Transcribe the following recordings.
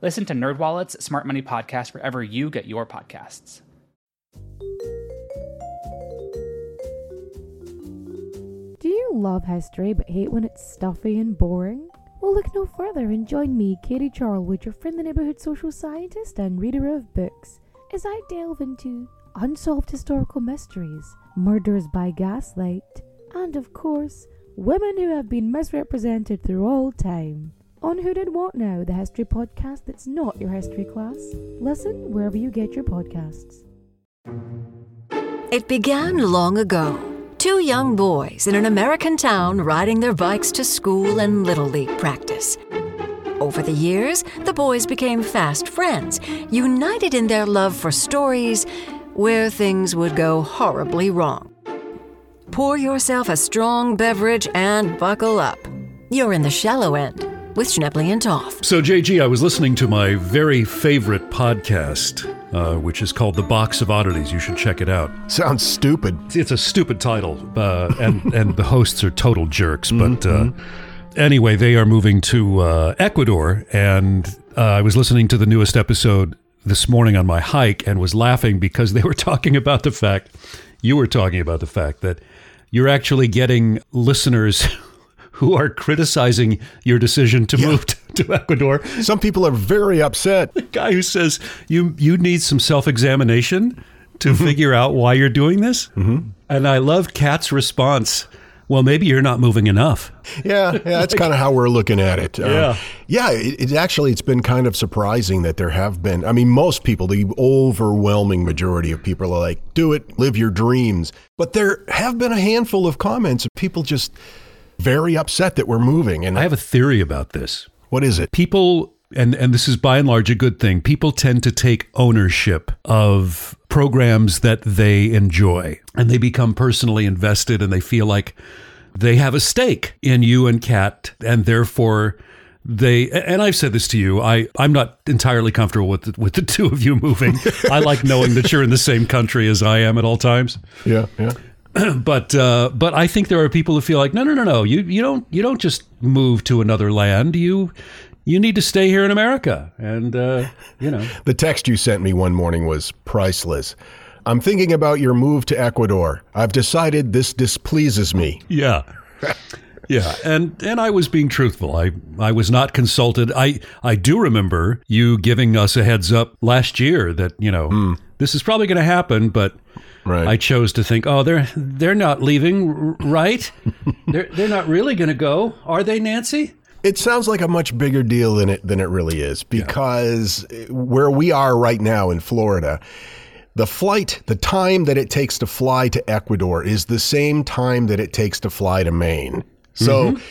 Listen to NerdWallet's Smart Money Podcast wherever you get your podcasts. Do you love history but hate when it's stuffy and boring? Well, look no further and join me, Katie Charlwood, your friendly neighbourhood social scientist and reader of books, as I delve into unsolved historical mysteries, murders by gaslight, and of course, women who have been misrepresented through all time. On Who Did What Now, the history podcast that's not your history class. Listen wherever you get your podcasts. It began long ago. Two young boys in an American town riding their bikes to school and Little League practice. Over the years, the boys became fast friends, united in their love for stories where things would go horribly wrong. Pour yourself a strong beverage and buckle up. You're in the shallow end with Schnebley and Toff. So, JG, I was listening to my very favorite podcast, uh, which is called The Box of Oddities. You should check it out. Sounds stupid. It's a stupid title, uh, and, and the hosts are total jerks. But uh, anyway, they are moving to uh, Ecuador, and uh, I was listening to the newest episode this morning on my hike and was laughing because they were talking about the fact, you were talking about the fact that you're actually getting listeners who are criticizing your decision to move to, to Ecuador. Some people are very upset. The guy who says you you need some self examination to figure out why you're doing this. Mm-hmm. And I love Kat's response. Well, maybe you're not moving enough. Yeah, yeah that's kind of how we're looking at it. Uh, Yeah. yeah. It, it actually it's been kind of surprising that there have been. I mean, most people, the overwhelming majority of people are like, "Do it, live your dreams." But there have been a handful of comments of people just very upset that we're moving. And I have a theory about this. what is it? people and and this is by and large a good thing people tend to take ownership of programs that they enjoy and they become personally invested and they feel like they have a stake in you and kat and therefore they and I've said this to you I I'm not entirely comfortable with the, with the two of you moving I like knowing that you're in the same country as I am at all times Yeah, yeah. but uh, but I think there are people who feel like no no no no you you don't you don't just move to another land. You you need to stay here in America. And uh, you know. The text you sent me one morning was priceless. I'm thinking about your move to Ecuador. I've decided this displeases me. yeah. Yeah. And and I was being truthful. I I was not consulted. I I do remember you giving us a heads up last year that you know this is probably going to happen but Right. I chose to think, oh, they're they're not leaving, right? they're they're not really going to go, are they, Nancy? It sounds like a much bigger deal than it than it really is because eh, where we are right now in Florida, the flight, the time that it takes to fly to Ecuador is the same time that it takes to fly to Maine. So, mm-hmm.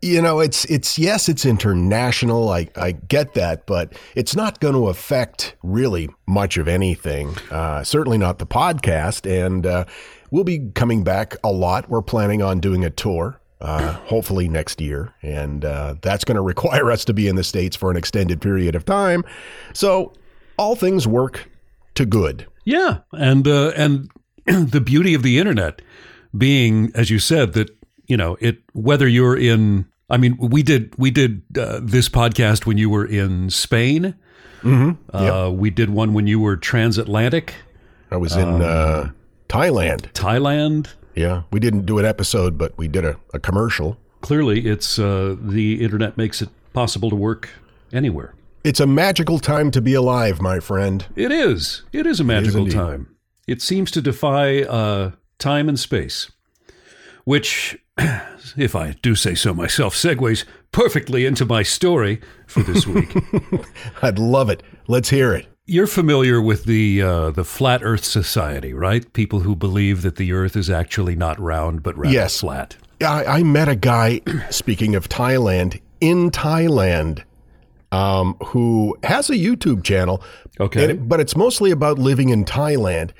You know, it's it's yes, it's international. I I get that, but it's not going to affect really much of anything. Uh, certainly not the podcast, and uh, we'll be coming back a lot. We're planning on doing a tour uh, hopefully next year. And uh, that's going to require us to be in the States for an extended period of time. So all things work to good. Yeah, and uh, and the beauty of the internet being, as you said, that you know it. Whether you're in, I mean, we did we did uh, this podcast when you were in Spain. Mm-hmm. Uh, We did one when you were transatlantic, I was in uh, Thailand. Thailand. Yeah. We didn't do an episode, but we did a, a commercial. Clearly, it's uh, the internet makes it possible to work anywhere. It's a magical time to be alive, my friend. It is. It is a magical indeed. time. It seems to defy uh, time and space, which, if I do say so myself, segues perfectly into my story for this week. I'd love it. Let's hear it. You're familiar with the uh, the Flat Earth Society, right? People who believe that the Earth is actually not round but rather Yes. flat. I, I met a guy, speaking of Thailand, in Thailand um, who has a YouTube channel. Okay. and- but it's mostly about living in Thailand.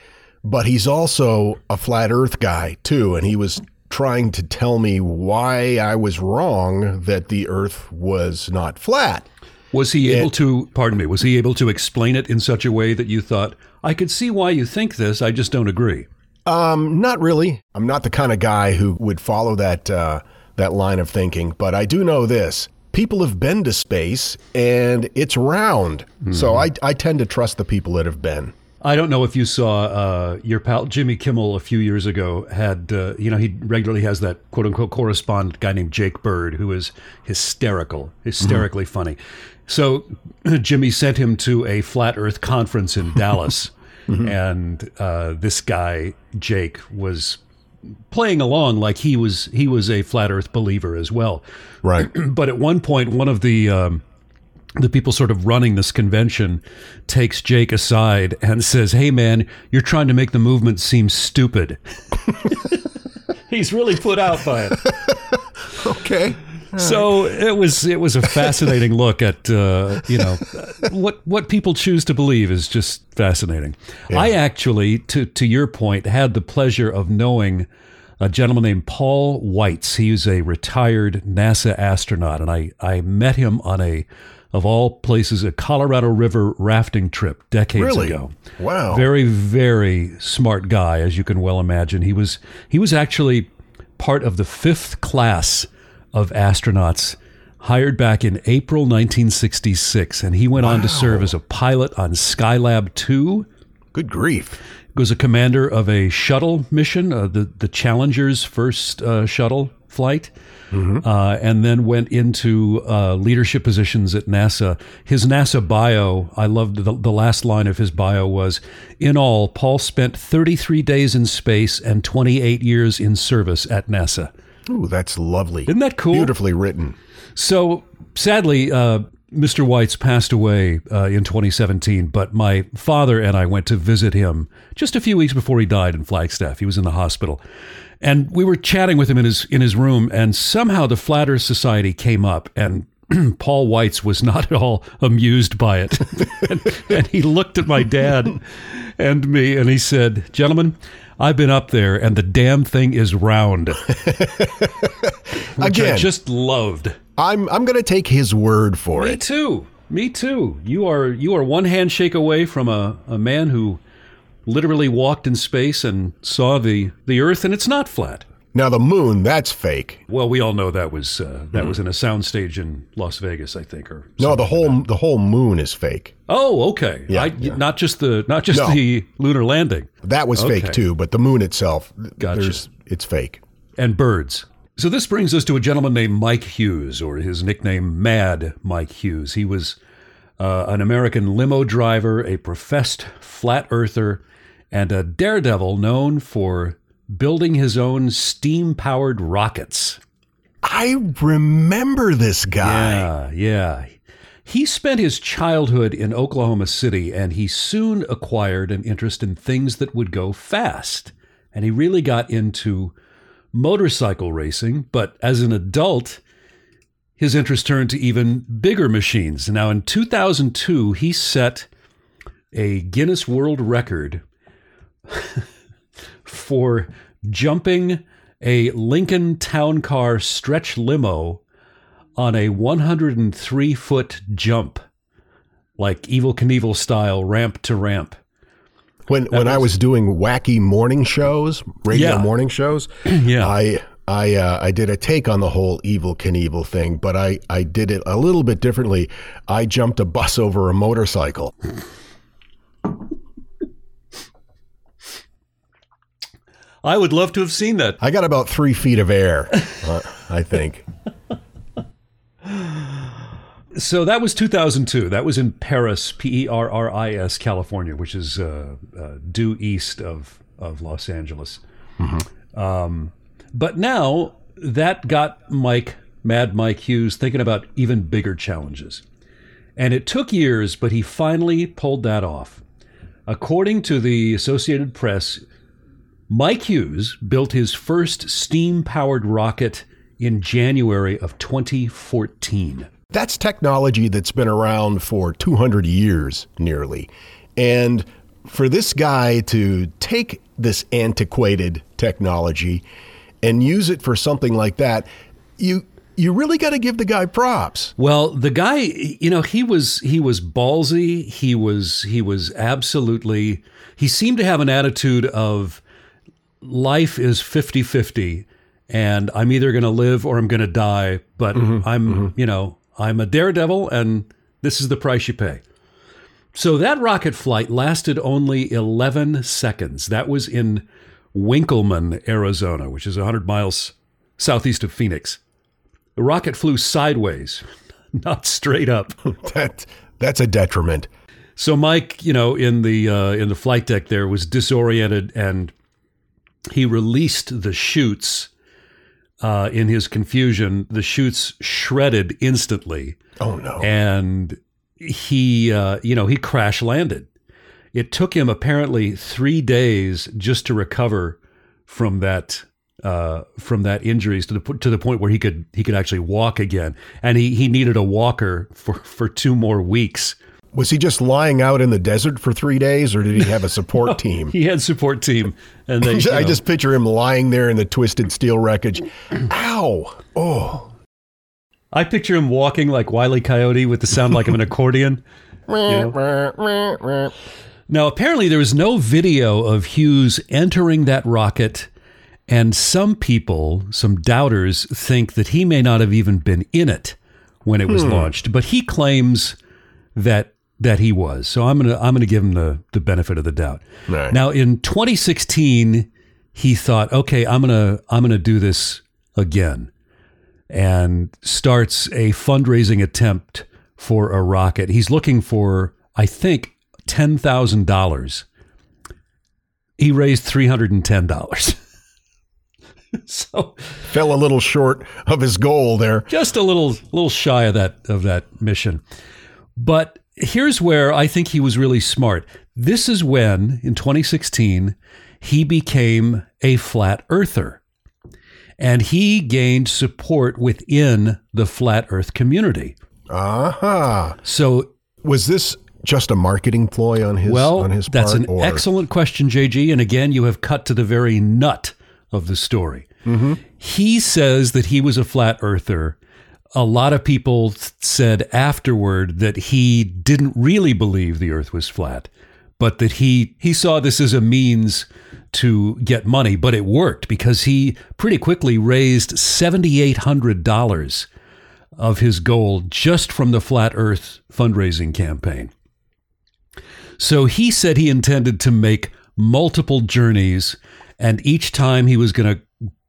But he's also a flat Earth guy too, and he was trying to tell me why I was wrong that the Earth was not flat. Was he able to, pardon me, was he able to explain it in such a way that you thought, I could see why you think this, I just don't agree? Um, not really. I'm not the kind of guy who would follow that uh, that line of thinking, but I do know this: people have been to space, and it's round. So I I tend to trust the people that have been. I don't know if you saw uh, your pal Jimmy Kimmel a few years ago had, uh, you know, he regularly has that quote unquote correspondent guy named Jake Byrd who is hysterical, hysterically funny. So Jimmy sent him to a flat earth conference in Dallas. And uh, this guy, Jake, was playing along like he was he was a flat earth believer as well. Right. but at one point, one of the um, the people sort of running this convention takes Jake aside and says, "Hey, man, you're trying to make the movement seem stupid." He's really put out by it. okay. So it was it was a fascinating look at uh, you know what what people choose to believe is just fascinating. I actually, to to your point, had the pleasure of knowing a gentleman named Paul Weitz. He was a retired NASA astronaut, and I I met him on a of all places a Colorado River rafting trip decades Really? ago. Wow. Very, very smart guy, as you can well imagine. He was he was actually part of the fifth class of astronauts hired back in April 1966, and he went on to serve as a pilot on Skylab 2 Good grief. was a commander of a shuttle mission, uh, the the Challenger's first uh, shuttle flight, uh, and then went into uh, leadership positions at NASA. His NASA bio, I loved the, the last line of his bio was, "In all, Paul spent 33 days in space and 28 years in service at NASA." Ooh, that's lovely. Isn't that cool? Beautifully written. So sadly, uh, Mr. Weitz passed away uh, in 2017, but my father and I went to visit him just a few weeks before he died in Flagstaff. He was in the hospital. And we were chatting with him in his in his room, and somehow the Flat Earth Society came up, and Paul Weitz was not at all amused by it. and, and he looked at my dad and me, and he said, "Gentlemen, I've been up there, and the damn thing is round." Which I Again. just loved. I'm I'm going to take his word for Me it. Me too. Me too. You are you are one handshake away from a, a man who literally walked in space and saw the, the Earth, and it's not flat. Now the moon, that's fake. Well, we all know that was uh, that was in a soundstage in Las Vegas, I think. Or No, the whole the whole moon is fake. oh, okay. Yeah, I, yeah. Not just the not just No. the lunar landing That was Okay. fake too, but the moon itself, Gotcha. there's it's fake. and birds. So this brings us to a gentleman named Mike Hughes, or his nickname Mad Mike Hughes. He was uh, an American limo driver, a professed flat earther, and a daredevil known for building his own steam powered rockets. I remember this guy. Yeah, yeah. He spent his childhood in Oklahoma City and he soon acquired an interest in things that would go fast. And he really got into motorcycle racing, but as an adult, his interest turned to even bigger machines. Now, in 2002, he set a Guinness World Record for jumping a Lincoln Town Car stretch limo on a 103 foot jump, like Evel Knievel style, ramp to ramp. When when I was doing wacky morning shows, radio Yeah. morning shows, Yeah. I I uh, I did a take on the whole Evel Knievel thing, but I I did it a little bit differently. I jumped a bus over a motorcycle. I would love to have seen that. I got about three feet of air, uh, I think. So that was 2002. That was in Paris, P E R R I S, California, which is uh, uh, due east of, of Los Angeles. Um, but now that got Mike, Mad Mike Hughes, thinking about even bigger challenges. And it took years, but he finally pulled that off. According to the Associated Press, Mike Hughes built his first steam powered rocket in January of 2014. That's technology that's been around for 200 years nearly. And for this guy to take this antiquated technology and use it for something like that, you you really got to give the guy props. Well, the guy, you know, he was he was ballsy. He was he was absolutely he seemed to have an attitude of life is 50-50 and I'm either going to live or I'm going to die, but mm-hmm, I'm, mm-hmm. you know, I'm a daredevil and this is the price you pay. So that rocket flight lasted only 11 seconds. That was in Winkelman, Arizona, which is 100 miles southeast of Phoenix. The rocket flew sideways, not straight up. that that's a detriment. So Mike, you know, in the uh, in the flight deck there was disoriented and he released the chutes uh, in his confusion. The chutes shredded instantly. Oh no! And he, uh, you know, he crash landed. It took him apparently three days just to recover from that uh, from that injuries to the to the point where he could he could actually walk again, and he he needed a walker for for two more weeks. Was he just lying out in the desert for three days, or did he have a support no, team? He had support team, and they. I know. just picture him lying there in the twisted steel wreckage. Ow! Oh. I picture him walking like Wiley Coyote with the sound like of an accordion. You know? now, apparently, there was no video of Hughes entering that rocket and some people, some doubters, think that he may not have even been in it when it was hmm. launched, but he claims that that he was. So I'm gonna I'm gonna give him the the benefit of the doubt. Right. Now in 2016, he thought, okay, I'm gonna I'm gonna do this again, and starts a fundraising attempt for a rocket. He's looking for, I think, ten thousand dollars. He raised three hundred and ten dollars. so fell a little short of his goal there. Just a little little shy of that of that mission. But here's where I think he was really smart. This is when in 2016 he became a flat earther. And he gained support within the flat earth community. Aha. Uh-huh. So was this just a marketing ploy on his well, on his that's part, an or? excellent question, JG. And again, you have cut to the very nut of the story. Mm-hmm. He says that he was a flat earther. A lot of people said afterward that he didn't really believe the earth was flat, but that he, he saw this as a means to get money. But it worked because he pretty quickly raised $7,800 of his goal just from the Flat Earth fundraising campaign. So he said he intended to make multiple journeys and each time he was going to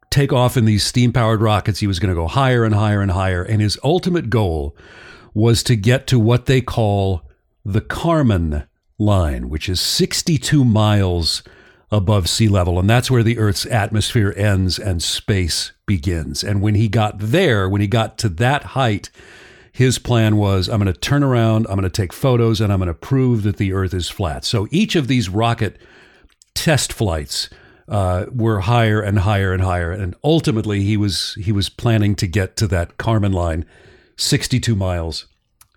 take off in these steam powered rockets, he was going to go higher and higher and higher. And his ultimate goal was to get to what they call the Kármán line, which is 62 miles above sea level. And that's where the Earth's atmosphere ends and space begins. And when he got there, when he got to that height, his plan was I'm going to turn around, I'm going to take photos, and I'm going to prove that the Earth is flat. So each of these rocket test flights uh, were higher and higher and higher, and ultimately he was he was planning to get to that Kármán line, 62 miles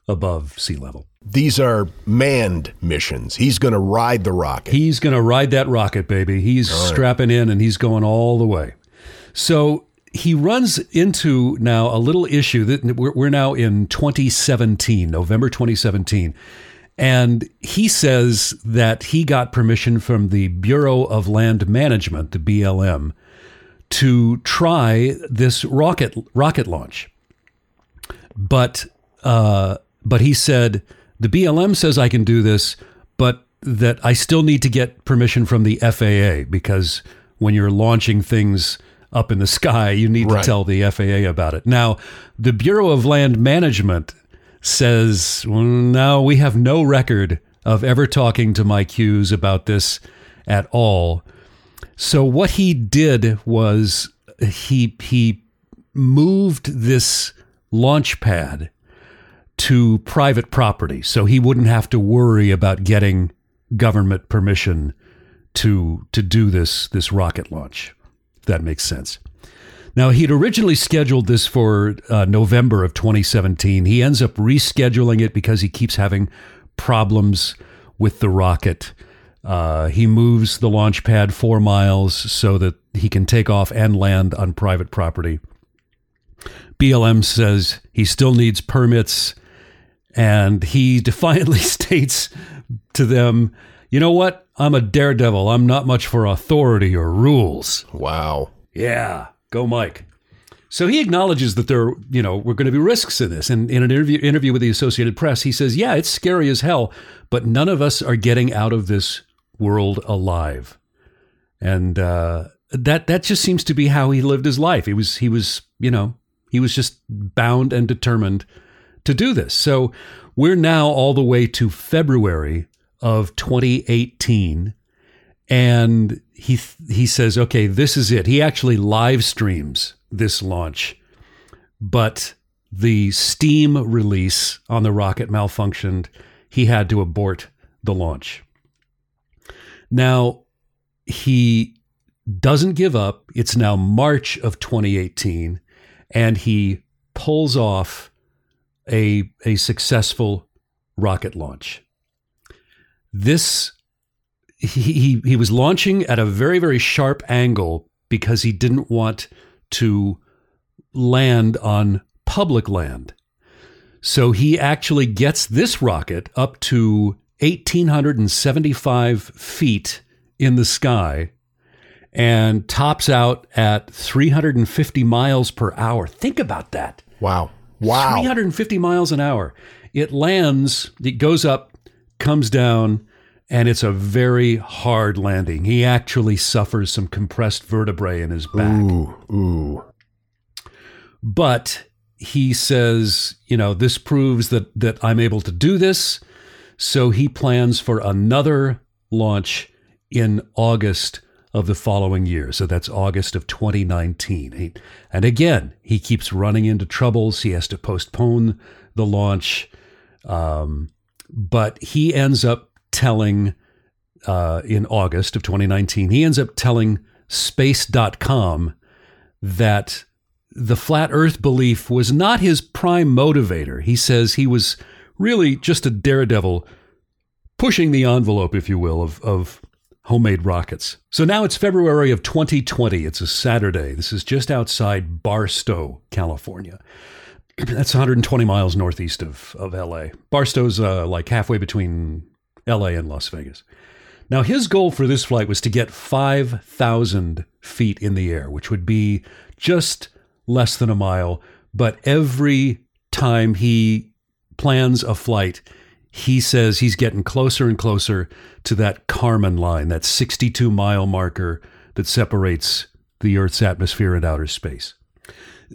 above sea level. These are manned missions. He's going to ride the rocket. He's going to ride that rocket, baby. He's right. strapping in and he's going all the way. So he runs into now a little issue that we're now in 2017, November 2017. And he says that he got permission from the Bureau of Land Management, the BLM, to try this rocket rocket launch. But uh, but he said the BLM says I can do this, but that I still need to get permission from the FAA because when you're launching things up in the sky, you need right. to tell the FAA about it. Now, the Bureau of Land Management says, no, we have no record of ever talking to Mike Hughes about this at all. So what he did was he he moved this launch pad to private property so he wouldn't have to worry about getting government permission to to do this this rocket launch if that makes sense Now, he'd originally scheduled this for uh, November of 2017. He ends up rescheduling it because he keeps having problems with the rocket. Uh, he moves the launch pad four miles so that he can take off and land on private property. BLM says he still needs permits, and he defiantly states to them, You know what? I'm a daredevil. I'm not much for authority or rules. Wow. Yeah, go Mike. So he acknowledges that there, you know, were going to be risks in this. And in an interview, interview with the Associated Press, he says, "Yeah, it's scary as hell, but none of us are getting out of this world alive." And uh, that that just seems to be how he lived his life. He was he was you know he was just bound and determined to do this. So we're now all the way to February of 2018, and he he says, "Okay, this is it." He actually live streams this launch, but the Steam release on the rocket malfunctioned. He had to abort the launch. Now, he doesn't give up. It's now March of 2018, and he pulls off a, a successful rocket launch. This he, he was launching at a very very sharp angle because he didn't want to land on public land. So he actually gets this rocket up to 1,875 feet in the sky and tops out at 350 miles per hour. Think about that. Wow. Wow. 350 miles an hour. It lands, it goes up, comes down, and it's a very hard landing. He actually suffers some compressed vertebrae in his back. Ooh, ooh. But he says, you know, this proves that that I'm able to do this. So he plans for another launch in August of the following year. So that's August of 2019. He, and again, he keeps running into troubles. He has to postpone the launch. Um, but he ends up telling uh, in August of 2019, he ends up telling space.com that the flat earth belief was not his prime motivator. He says he was really just a daredevil pushing the envelope, if you will, of, of homemade rockets. So now it's February of 2020. It's a Saturday. This is just outside Barstow, California. That's 120 miles northeast of, of LA. Barstow's uh, like halfway between LA and Las Vegas. Now, his goal for this flight was to get 5,000 feet in the air, which would be just less than a mile. But every time he plans a flight, he says he's getting closer and closer to that Kármán line, that 62 mile marker that separates the Earth's atmosphere and outer space.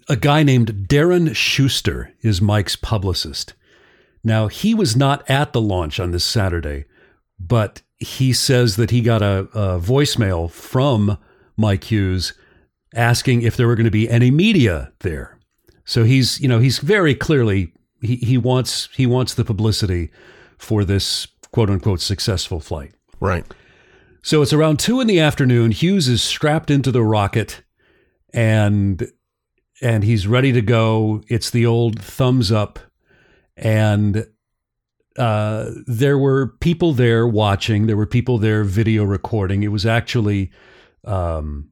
A guy named Darren Shuster is Mike's publicist. Now, he was not at the launch on this Saturday, but he says that he got a, a voicemail from Mike Hughes asking if there were going to be any media there. So he's, you know, he's very clearly he, he wants he wants the publicity for this quote unquote successful flight. Right. So it's around two in the afternoon. Hughes is strapped into the rocket and and he's ready to go. It's the old thumbs up. And uh, there were people there watching. There were people there video recording. It was actually um,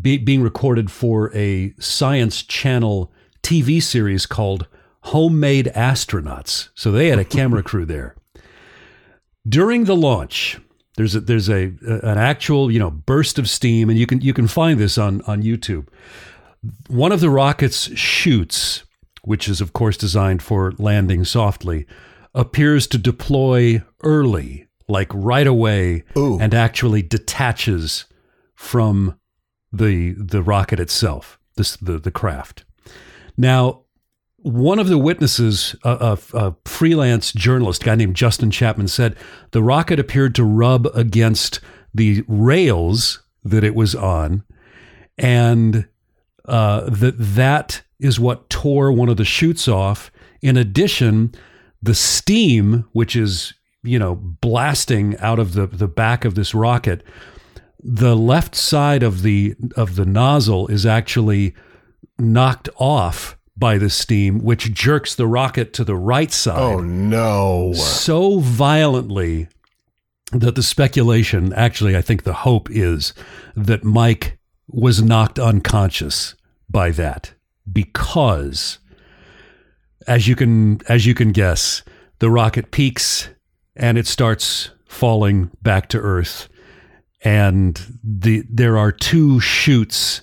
be, being recorded for a Science Channel TV series called Homemade Astronauts. So they had a camera crew there. During the launch, there's a, there's a, an actual you know burst of steam, and you can you can find this on on YouTube. One of the rocket's chutes, which is of course designed for landing softly, appears to deploy early, like right away, Ooh. and actually detaches from the the rocket itself, this the the craft. Now, one of the witnesses, a, a, a, freelance journalist, a guy named Justin Chapman, said the rocket appeared to rub against the rails that it was on, and uh, that that is what tore one of the chutes off. In addition, the steam, which is you know blasting out of the the back of this rocket, the left side of the of the nozzle is actually knocked off by the steam, which jerks the rocket to the right side Oh no. so violently that the speculation, actually, I think the hope is that Mike was knocked unconscious by that because, as you can as you can guess, the rocket peaks and it starts falling back to Earth, and the there are two chutes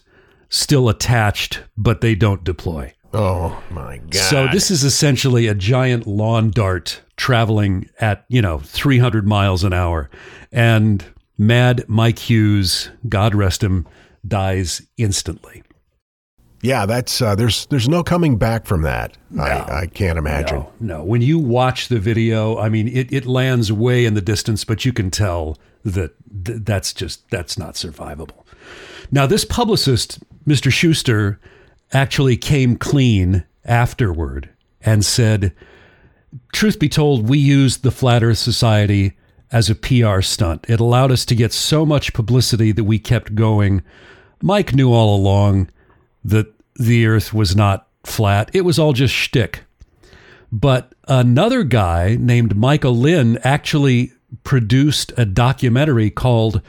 still attached, but they don't deploy. Oh my god. So this is essentially a giant lawn dart traveling at, you know, 300 miles an hour. And mad Mike Hughes, God rest him, dies instantly. Yeah, that's uh, there's there's no coming back from that. I, I can't imagine. No, no. When you watch the video, I mean, it, it lands way in the distance, but you can tell that th- that's just, that's not survivable. Now, this publicist, Mr. Shuster, actually came clean afterward and said, truth be told, we used the Flat Earth Society as a PR stunt. It allowed us to get so much publicity that we kept going. Mike knew all along that the Earth was not flat, it was all just shtick. But another guy named Michael Lynn actually produced a documentary called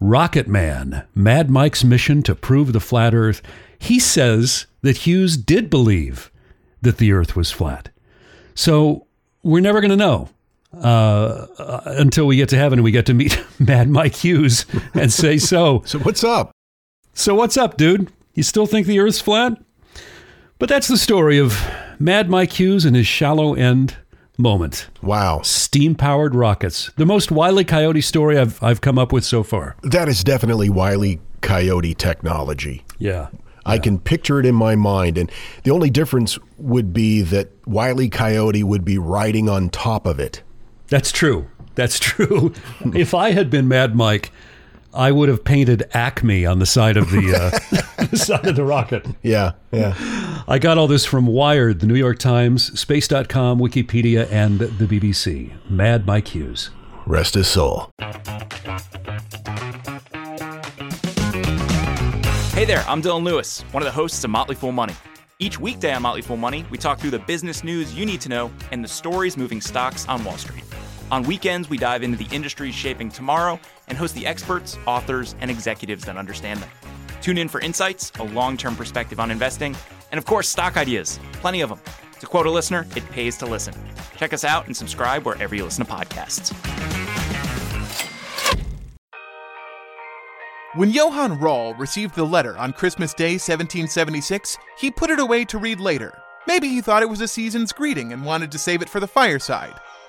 Rocket Man Mad Mike's Mission to Prove the Flat Earth. He says that Hughes did believe that the Earth was flat. So we're never going to know uh, uh, until we get to heaven and we get to meet Mad Mike Hughes and say so. So what's up? So what's up, dude? You still think the Earth's flat? But that's the story of Mad Mike Hughes and his shallow end moment. Wow. Steam powered rockets. The most wily coyote story I've, I've come up with so far. That is definitely Wiley Coyote technology. Yeah. I can picture it in my mind. And the only difference would be that Wiley Coyote would be riding on top of it. That's true. That's true. if I had been Mad Mike, I would have painted Acme on the side of the, uh, the side of the rocket. Yeah, yeah. I got all this from Wired, the New York Times, Space.com, Wikipedia, and the BBC. Mad Mike Hughes. Rest his soul. Hey there, I'm Dylan Lewis, one of the hosts of Motley Fool Money. Each weekday on Motley Fool Money, we talk through the business news you need to know and the stories moving stocks on Wall Street. On weekends, we dive into the industries shaping tomorrow and host the experts, authors, and executives that understand them. Tune in for insights, a long term perspective on investing, and of course, stock ideas. Plenty of them. To quote a listener, it pays to listen. Check us out and subscribe wherever you listen to podcasts. When Johann Rahl received the letter on Christmas Day 1776, he put it away to read later. Maybe he thought it was a season's greeting and wanted to save it for the fireside.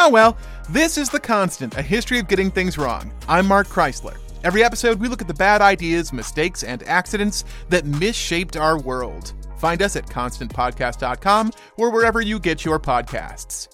Oh well, this is The Constant, a history of getting things wrong. I'm Mark Chrisler. Every episode, we look at the bad ideas, mistakes, and accidents that misshaped our world. Find us at constantpodcast.com or wherever you get your podcasts.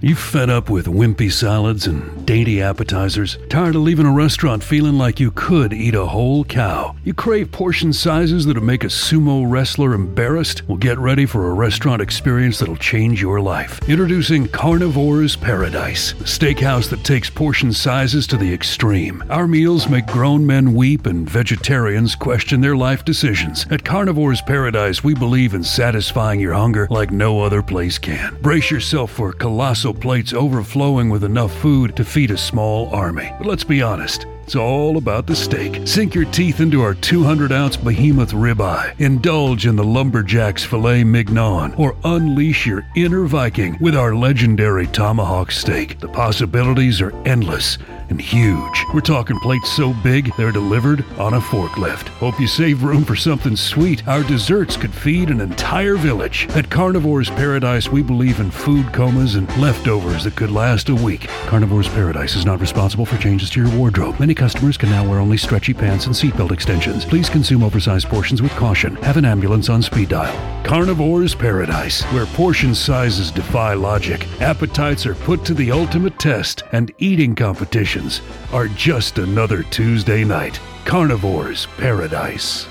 You fed up with wimpy salads and dainty appetizers? Tired of leaving a restaurant feeling like you could eat a whole cow? You crave portion sizes that'll make a sumo wrestler embarrassed? Well, get ready for a restaurant experience that'll change your life. Introducing Carnivore's Paradise, a steakhouse that takes portion sizes to the extreme. Our meals make grown men weep and vegetarians question their life decisions. At Carnivore's Paradise, we believe in satisfying your hunger like no other place can. Brace yourself for colossal plates overflowing with enough food to feed a small army. But let's be honest. It's all about the steak. Sink your teeth into our 200 ounce behemoth ribeye. Indulge in the lumberjack's filet mignon, or unleash your inner Viking with our legendary tomahawk steak. The possibilities are endless. and huge. We're talking plates so big they're delivered on a forklift. Hope you save room for something sweet. Our desserts could feed an entire village. At Carnivore's Paradise, we believe in food comas and leftovers that could last a week. Carnivore's Paradise is not responsible for changes to your wardrobe. Many customers can now wear only stretchy pants and seatbelt extensions. Please consume oversized portions with caution. Have an ambulance on speed dial. Carnivore's Paradise, where portion sizes defy logic, appetites are put to the ultimate test, and eating competitions are just another Tuesday night. Carnivore's Paradise.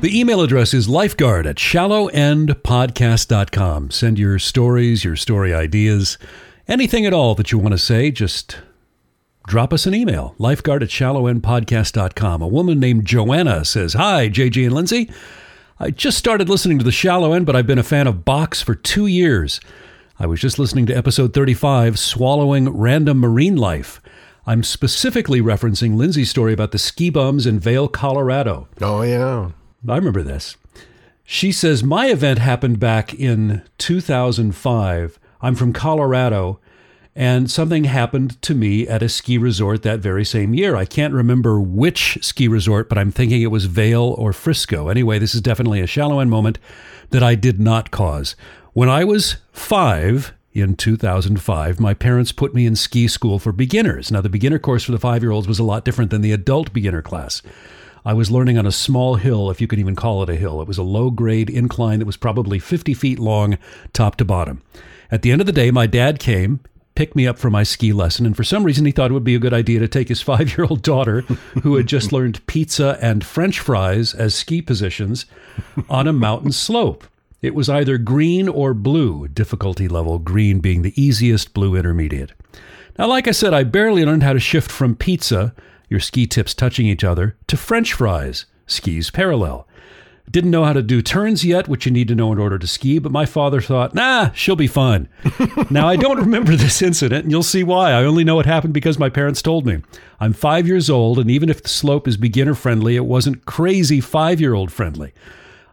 The email address is lifeguard at shallowendpodcast.com. Send your stories, your story ideas, anything at all that you want to say, just drop us an email. Lifeguard at shallowendpodcast.com. A woman named Joanna says, Hi, JG and Lindsay. I just started listening to The Shallow End, but I've been a fan of Box for two years. I was just listening to episode 35, Swallowing Random Marine Life. I'm specifically referencing Lindsay's story about the ski bums in Vail, Colorado. Oh, yeah. I remember this. She says, My event happened back in 2005. I'm from Colorado, and something happened to me at a ski resort that very same year. I can't remember which ski resort, but I'm thinking it was Vail or Frisco. Anyway, this is definitely a shallow end moment that I did not cause. When I was five, in 2005, my parents put me in ski school for beginners. Now, the beginner course for the five year olds was a lot different than the adult beginner class. I was learning on a small hill, if you could even call it a hill. It was a low grade incline that was probably 50 feet long, top to bottom. At the end of the day, my dad came, picked me up for my ski lesson, and for some reason, he thought it would be a good idea to take his five year old daughter, who had just learned pizza and french fries as ski positions, on a mountain slope. It was either green or blue, difficulty level green being the easiest, blue intermediate. Now, like I said, I barely learned how to shift from pizza your ski tips touching each other, to French fries, skis parallel. Didn't know how to do turns yet, which you need to know in order to ski, but my father thought, nah, she'll be fine. now, I don't remember this incident, and you'll see why. I only know it happened because my parents told me. I'm five years old, and even if the slope is beginner friendly, it wasn't crazy five year old friendly.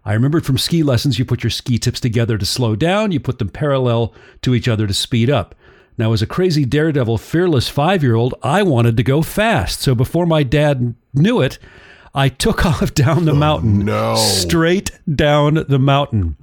I remembered from ski lessons, you put your ski tips together to slow down, you put them parallel to each other to speed up. Now, as a crazy daredevil, fearless five year old, I wanted to go fast. So before my dad knew it, I took off down the oh, mountain, no. straight down the mountain.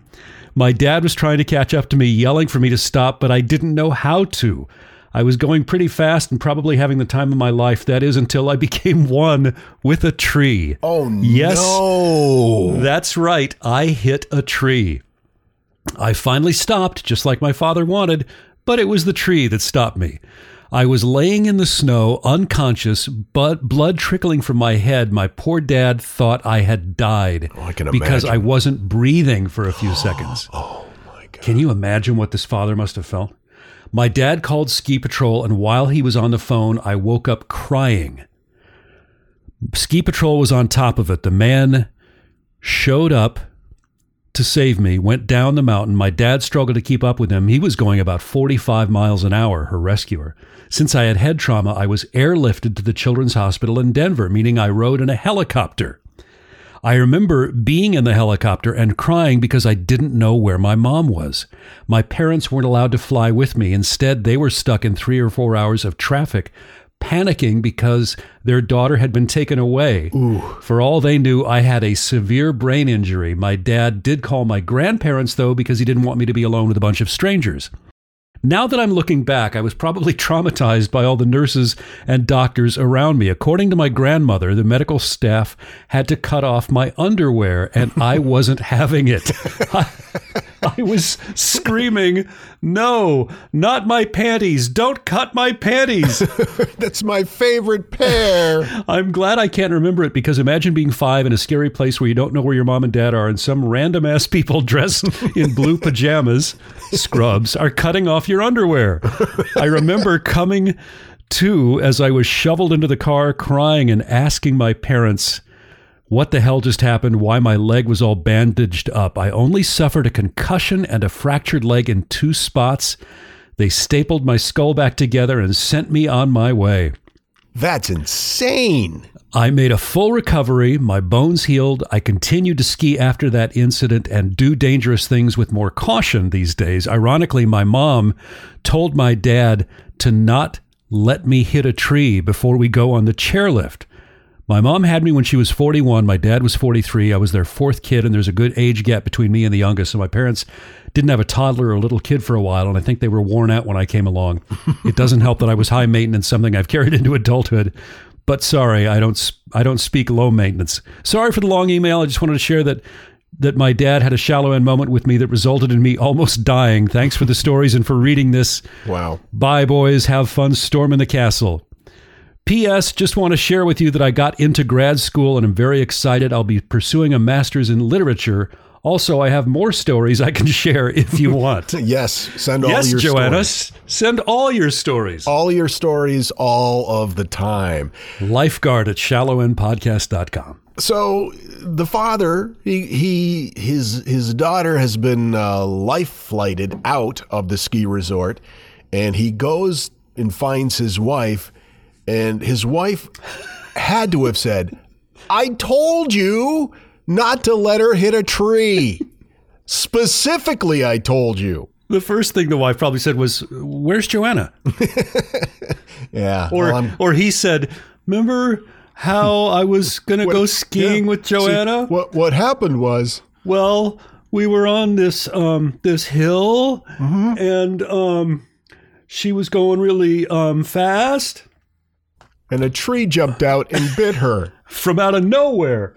My dad was trying to catch up to me, yelling for me to stop, but I didn't know how to. I was going pretty fast and probably having the time of my life. That is until I became one with a tree. Oh, yes, no. That's right. I hit a tree. I finally stopped, just like my father wanted, but it was the tree that stopped me. I was laying in the snow, unconscious, but blood trickling from my head. My poor dad thought I had died Oh, I because. I wasn't breathing for a few seconds. Oh, my God. Can you imagine what this father must have felt? My dad called ski patrol, and while he was on the phone, I woke up crying. Ski patrol was on top of it. The man showed up to save me, went down the mountain. My dad struggled to keep up with him. He was going about 45 miles an hour, her rescuer. Since I had head trauma, I was airlifted to the Children's Hospital in Denver, meaning I rode in a helicopter. I remember being in the helicopter and crying because I didn't know where my mom was. My parents weren't allowed to fly with me. Instead, they were stuck in three or four hours of traffic, panicking because their daughter had been taken away. For all they knew, I had a severe brain injury. My dad did call my grandparents, though, because he didn't want me to be alone with a bunch of strangers. Now that I'm looking back, I was probably traumatized by all the nurses and doctors around me. According to my grandmother, the medical staff had to cut off my underwear, and I wasn't having it. I, I was screaming, No, not my panties. Don't cut my panties. That's my favorite pair. I'm glad I can't remember it because imagine being five in a scary place where you don't know where your mom and dad are, and some random ass people dressed in blue pajamas, scrubs, are cutting off your underwear. I remember coming to as I was shoveled into the car, crying and asking my parents what the hell just happened, why my leg was all bandaged up. I only suffered a concussion and a fractured leg in two spots. They stapled my skull back together and sent me on my way. That's insane. I made a full recovery. My bones healed. I continued to ski after that incident and do dangerous things with more caution these days. Ironically, my mom told my dad to not let me hit a tree before we go on the chairlift. My mom had me when she was 41. My dad was 43. I was their fourth kid, and there's a good age gap between me and the youngest. So my parents didn't have a toddler or a little kid for a while, and I think they were worn out when I came along. it doesn't help that I was high maintenance, something I've carried into adulthood. But sorry, I don't. I don't speak low maintenance. Sorry for the long email. I just wanted to share that that my dad had a shallow end moment with me that resulted in me almost dying. Thanks for the stories and for reading this. Wow. Bye, boys. Have fun storming the castle. P.S. Just want to share with you that I got into grad school and I'm very excited. I'll be pursuing a master's in literature. Also, I have more stories I can share if you want. yes, send all yes, your Joanna, stories. send all your stories. All your stories all of the time. Lifeguard at shallowendpodcast.com. So the father, he, he his his daughter has been uh, life flighted out of the ski resort, and he goes and finds his wife, and his wife had to have said, "I told you not to let her hit a tree. Specifically, I told you." The first thing the wife probably said was, "Where's Joanna?" Yeah. Or well, or he said, "Remember how I was going to go skiing yeah. with See, Joanna?" what what happened was Well, we were on this um this hill and um she was going really um fast and a tree jumped out and bit her. from out of nowhere.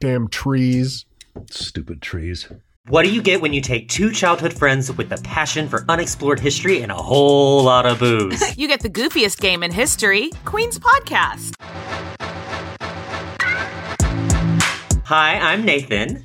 Damn trees. Stupid trees. What do you get when you take two childhood friends with a passion for unexplored history and a whole lot of booze? You get the goofiest game in history, Queen's Podcast. Hi, I'm Nathan.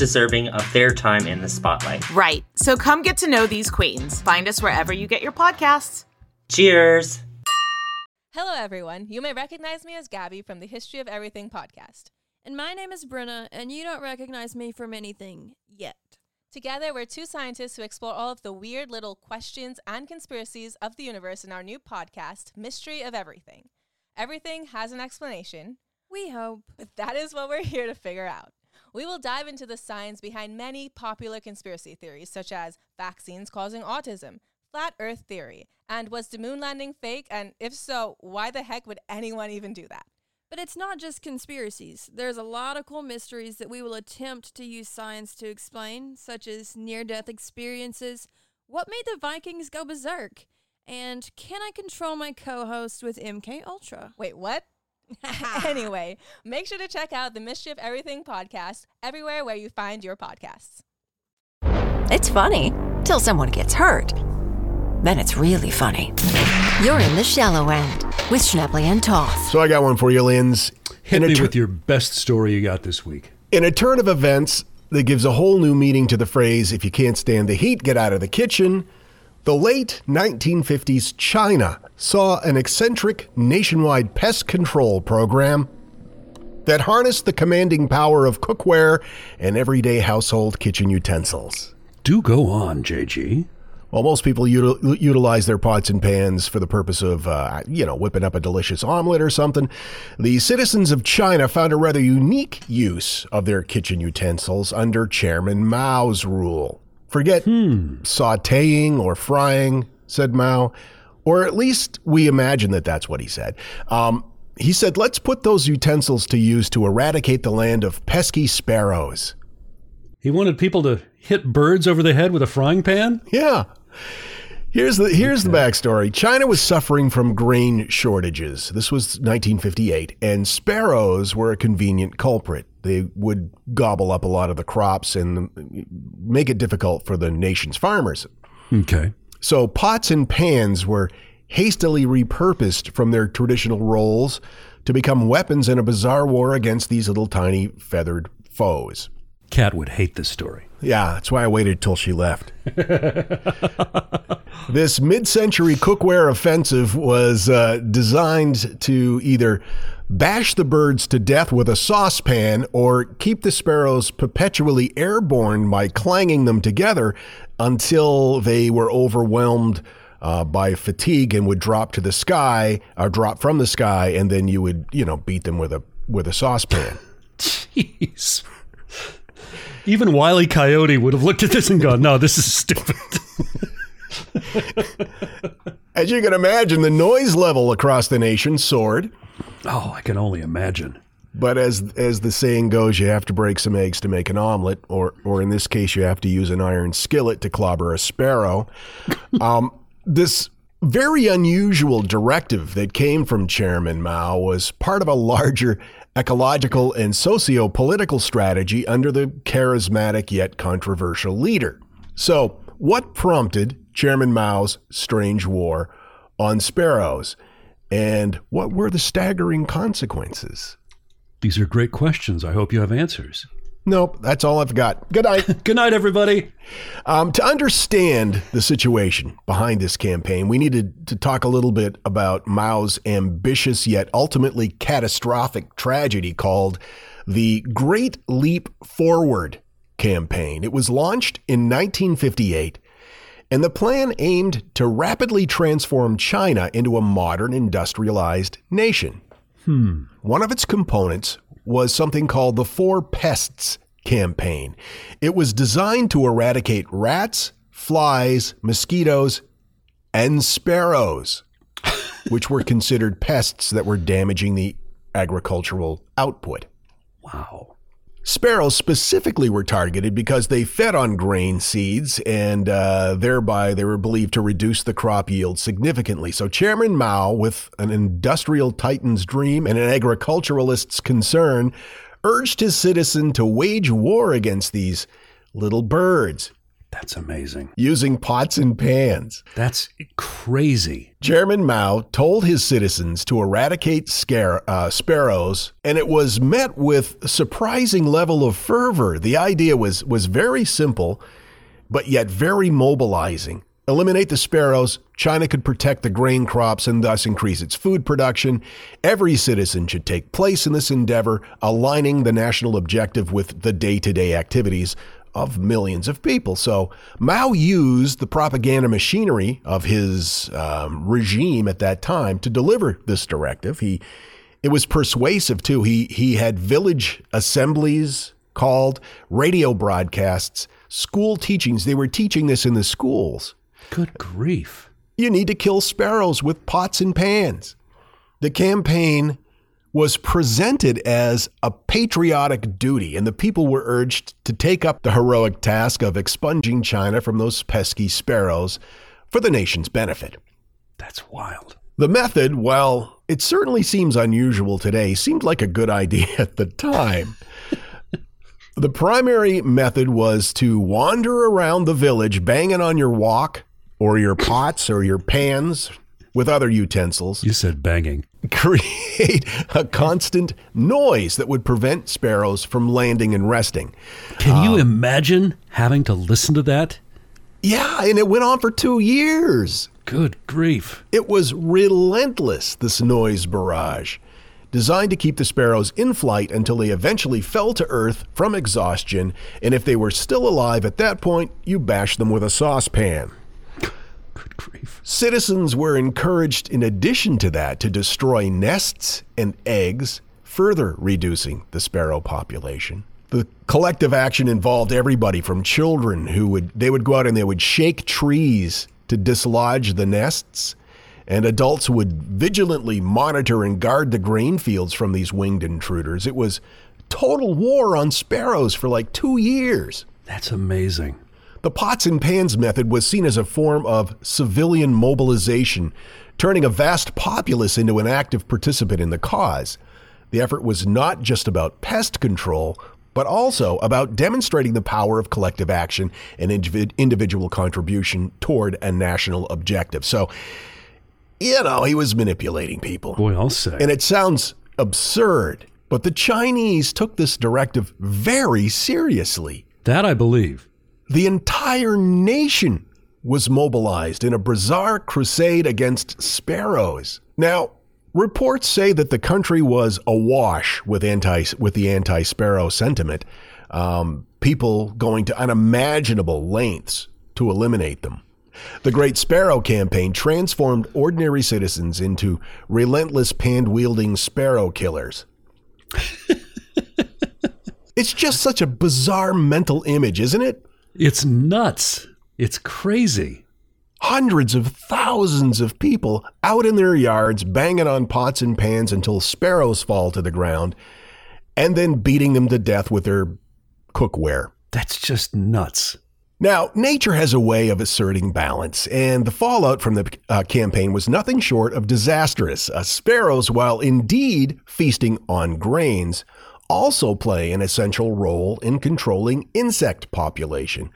deserving of their time in the spotlight. Right, so come get to know these queens. Find us wherever you get your podcasts. Cheers! Hello, everyone. You may recognize me as Gabby from the History of Everything podcast. And my name is Brenna, and you don't recognize me from anything yet. Together, we're two scientists who explore all of the weird little questions and conspiracies of the universe in our new podcast, Mystery of Everything. Everything has an explanation. We hope. But That is what we're here to figure out. We will dive into the science behind many popular conspiracy theories, such as vaccines causing autism, flat earth theory, and was the moon landing fake? And if so, why the heck would anyone even do that? But it's not just conspiracies. There's a lot of cool mysteries that we will attempt to use science to explain, such as near death experiences, what made the Vikings go berserk, and can I control my co host with MK Ultra? Wait, what? anyway, make sure to check out the Mystery of Everything podcast everywhere where you find your podcasts. It's funny till someone gets hurt. Then it's really funny. You're in the shallow end with Schnebley and Toth. So I got one for you, Linz. Hit In a me tur- with your best story you got this week. In a turn of events that gives a whole new meaning to the phrase, if you can't stand the heat, get out of the kitchen, the late 1950s China saw an eccentric nationwide pest control program that harnessed the commanding power of cookware and everyday household kitchen utensils. Do go on, JG. Well, most people util- utilize their pots and pans for the purpose of, uh, you know, whipping up a delicious omelet or something. The citizens of China found a rather unique use of their kitchen utensils under Chairman Mao's rule. Forget sauteing or frying, said Mao, or at least we imagine that that's what he said. Um, he said, let's put those utensils to use to eradicate the land of pesky sparrows. He wanted people to hit birds over the head with a frying pan? Yeah. Here's the here's the backstory. China was suffering from grain shortages. This was 1958, and sparrows were a convenient culprit. They would gobble up a lot of the crops and make it difficult for the nation's farmers. Okay. So pots and pans were hastily repurposed from their traditional roles to become weapons in a bizarre war against these little tiny feathered foes. Cat would hate this story. Yeah, that's why I waited till she left. This mid century cookware offensive was uh, designed to either bash the birds to death with a saucepan or keep the sparrows perpetually airborne by clanging them together until they were overwhelmed uh, by fatigue and would drop to the sky or drop from the sky, and then you would, you know, beat them with a with a saucepan. Jeez. Even Wiley Coyote would have looked at this and gone, "No, this is stupid." As you can imagine, the noise level across the nation soared. Oh, I can only imagine. But as as the saying goes, you have to break some eggs to make an omelet, or or in this case, you have to use an iron skillet to clobber a sparrow. um, this very unusual directive that came from Chairman Mao was part of a larger ecological and socio political strategy under the charismatic yet controversial leader. So, what prompted Chairman Mao's strange war on sparrows? And what were the staggering consequences? These are great questions. I hope you have answers. Nope, that's all I've got. Good night. Good night, everybody. Um, to understand the situation behind this campaign, we needed to talk a little bit about Mao's ambitious yet ultimately catastrophic tragedy called the Great Leap Forward campaign. It was launched in 1958, and the plan aimed to rapidly transform China into a modern industrialized nation. Hmm. One of its components was something called the Four Pests campaign. It was designed to eradicate rats, flies, mosquitoes, and sparrows, which were considered pests that were damaging the agricultural output. Wow. Sparrows specifically were targeted because they fed on grain seeds and uh, thereby they were believed to reduce the crop yield significantly. So, Chairman Mao, with an industrial titan's dream and an agriculturalist's concern, urged his citizen to wage war against these little birds. That's amazing. Using pots and pans. That's crazy. Chairman Mao told his citizens to eradicate scare, uh, sparrows, and it was met with a surprising level of fervor. The idea was, was very simple, but yet very mobilizing. Eliminate the sparrows, China could protect the grain crops and thus increase its food production. Every citizen should take place in this endeavor, aligning the national objective with the day to day activities of millions of people. So Mao used the propaganda machinery of his um, regime at that time to deliver this directive. He it was persuasive too. He he had village assemblies called, radio broadcasts, school teachings. They were teaching this in the schools. Good grief. You need to kill sparrows with pots and pans. The campaign was presented as a patriotic duty, and the people were urged to take up the heroic task of expunging China from those pesky sparrows for the nation's benefit. That's wild. The method, while it certainly seems unusual today, seemed like a good idea at the time. the primary method was to wander around the village banging on your wok or your pots or your pans with other utensils. You said banging. Create a constant noise that would prevent sparrows from landing and resting. Can you uh, imagine having to listen to that? Yeah, and it went on for two years. Good grief. It was relentless, this noise barrage, designed to keep the sparrows in flight until they eventually fell to earth from exhaustion. And if they were still alive at that point, you bashed them with a saucepan. Good grief. Citizens were encouraged, in addition to that, to destroy nests and eggs, further reducing the sparrow population. The collective action involved everybody from children who would they would go out and they would shake trees to dislodge the nests, and adults would vigilantly monitor and guard the grain fields from these winged intruders. It was total war on sparrows for like 2 years. That's amazing. The pots and pans method was seen as a form of civilian mobilization, turning a vast populace into an active participant in the cause. The effort was not just about pest control, but also about demonstrating the power of collective action and individual contribution toward a national objective. So, you know, he was manipulating people. Boy, I'll say. And it sounds absurd, but the Chinese took this directive very seriously. that I believe. The entire nation was mobilized in a bizarre crusade against sparrows. Now, reports say that the country was awash with anti with the anti-sparrow sentiment. Um, people going to unimaginable lengths to eliminate them. The Great Sparrow campaign transformed ordinary citizens into relentless pan wielding sparrow killers. it's just such a bizarre mental image, isn't it? It's nuts. It's crazy. Hundreds of thousands of people out in their yards banging on pots and pans until sparrows fall to the ground and then beating them to death with their cookware. That's just nuts. Now, nature has a way of asserting balance, and the fallout from the uh, campaign was nothing short of disastrous. Uh, sparrows, while indeed feasting on grains, also play an essential role in controlling insect population,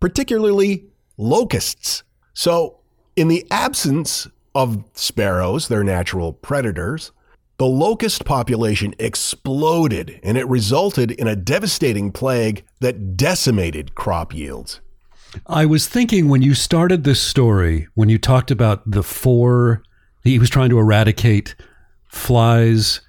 particularly locusts. So, in the absence of sparrows, their natural predators, the locust population exploded and it resulted in a devastating plague that decimated crop yields. I was thinking when you started this story, when you talked about the four, he was trying to eradicate flies,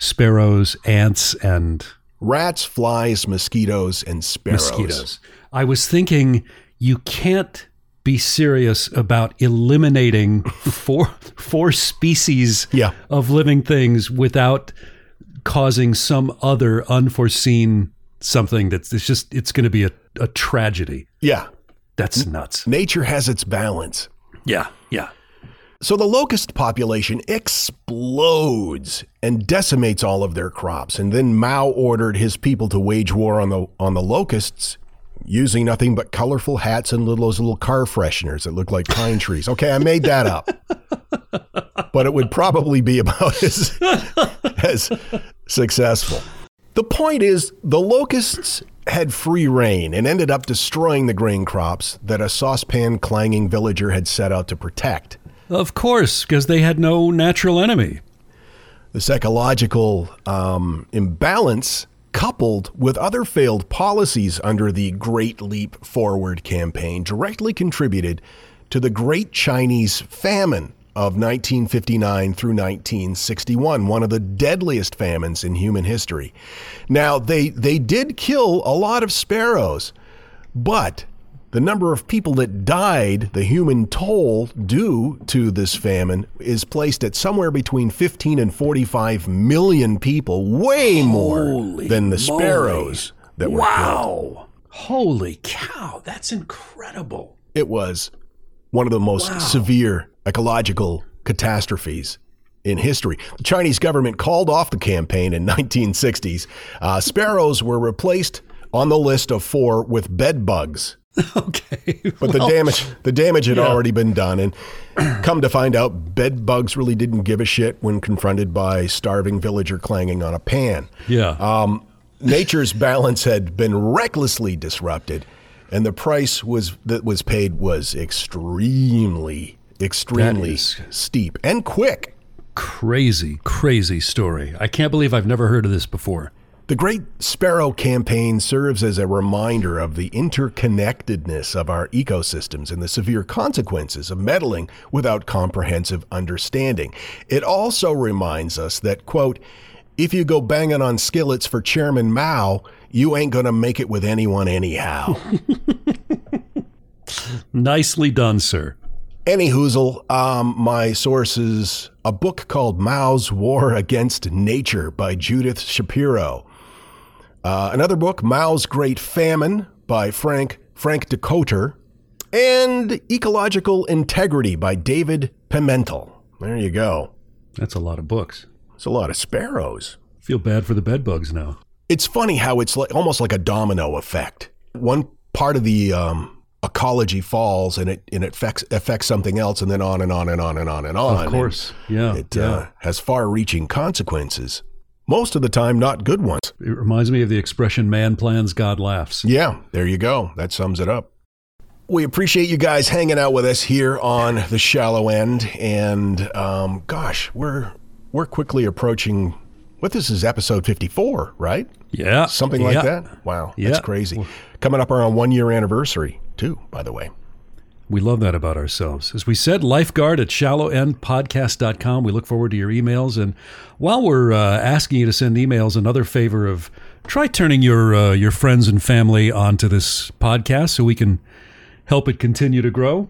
sparrows, ants, and rats, flies, mosquitoes, and sparrows. Mosquitoes. I was thinking you can't be serious about eliminating four four species yeah. of living things without causing some other unforeseen something that's it's just it's going to be a, a tragedy. Yeah. That's nuts. Nature has its balance. Yeah. So the locust population explodes and decimates all of their crops. And then Mao ordered his people to wage war on the on the locusts using nothing but colorful hats and little, those little car fresheners that look like pine trees. Okay, I made that up. but it would probably be about as, as successful. The point is, the locusts had free reign and ended up destroying the grain crops that a saucepan clanging villager had set out to protect. Of course, because they had no natural enemy. The psychological um, imbalance coupled with other failed policies under the Great Leap Forward campaign, directly contributed to the Great Chinese Famine of 1959 through 1961, one of the deadliest famines in human history. Now, they, they did kill a lot of sparrows, but the number of people that died, the human toll due to this famine, is placed at somewhere between 15 and 45 million people, way more Holy than the sparrows moly. that were wow. killed. Holy cow, that's incredible. It was one of the most Wow. severe ecological catastrophes in history. The Chinese government called off the campaign in 1960s. Uh, sparrows were replaced on the list of four with bed bugs. Okay. But the damage the damage had yeah. already been done and come to find out bed bugs really didn't give a shit when confronted by starving villager clanging on a pan. Yeah. Um, nature's balance had been recklessly disrupted and the price was that was paid was extremely extremely steep and quick. crazy, crazy story. I can't believe I've never heard of this before. The Great Sparrow campaign serves as a reminder of the interconnectedness of our ecosystems and the severe consequences of meddling without comprehensive understanding. It also reminds us that, quote, if you go banging on skillets for Chairman Mao, you ain't going to make it with anyone anyhow. Nicely done, sir. Any hoozle, um, my sources a book called Mao's War Against Nature by Judith Shapiro. Uh, another book, Mao's Great Famine by Frank Frank Dikötter, and Ecological Integrity by David Pimentel. There you go. That's a lot of books. It's a lot of sparrows. Feel bad for the bedbugs now. It's funny how it's like almost like a domino effect. One part of the um, ecology falls, and it and it affects affects something else, and then on and on and on and on and on. Of course. Yeah. It yeah. uh, has far-reaching consequences. Most of the time, not good ones. it reminds me of the expression man plans, God laughs. Yeah, there you go. That sums it up. We appreciate you guys hanging out with us here on the shallow end, and um, gosh, we're we're quickly approaching. What this is episode fifty-four, right? Yeah. Something like Yeah. that. Wow, Yeah. that's crazy. Coming up on our one-year anniversary too, by the way. We love that about ourselves. As we said, lifeguard at shallowendpodcast.com. We look forward to your emails. And while we're uh, asking you to send emails, another favor of try turning your uh, your friends and family onto this podcast so we can help it continue to grow.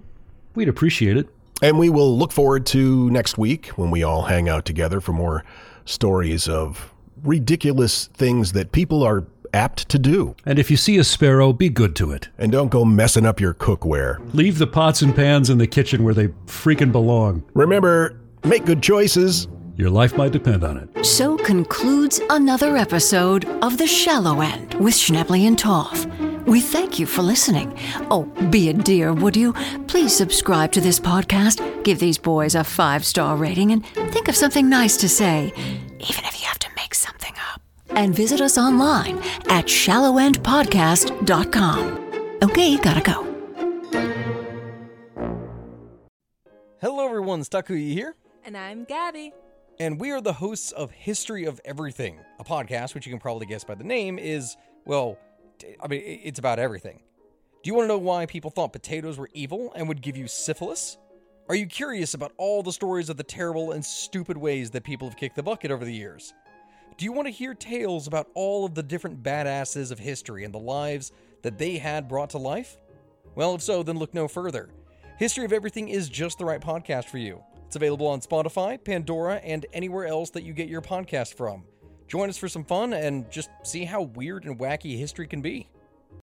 We'd appreciate it. And we will look forward to next week when we all hang out together for more stories of ridiculous things that people are apt to do. And if you see a sparrow, be good to it. And don't go messing up your cookware. Leave the pots and pans in the kitchen where they freaking belong. Remember, make good choices. Your life might depend on it. So concludes another episode of The Shallow End with Schnebley and Toff. We thank you for listening. Oh, be a dear, would you? Please subscribe to this podcast, give these boys a five star rating, and think of something nice to say, even if you have to make something up. And visit us online at shallowendpodcast.com. Okay, gotta go. Hello, everyone. Stakuyi here. And I'm Gabby. And we are the hosts of History of Everything, a podcast which you can probably guess by the name is, well, I mean, it's about everything. Do you want to know why people thought potatoes were evil and would give you syphilis? Are you curious about all the stories of the terrible and stupid ways that people have kicked the bucket over the years? Do you want to hear tales about all of the different badasses of history and the lives that they had brought to life? Well, if so, then look no further. History of Everything is just the right podcast for you. It's available on Spotify, Pandora, and anywhere else that you get your podcast from. Join us for some fun and just see how weird and wacky history can be.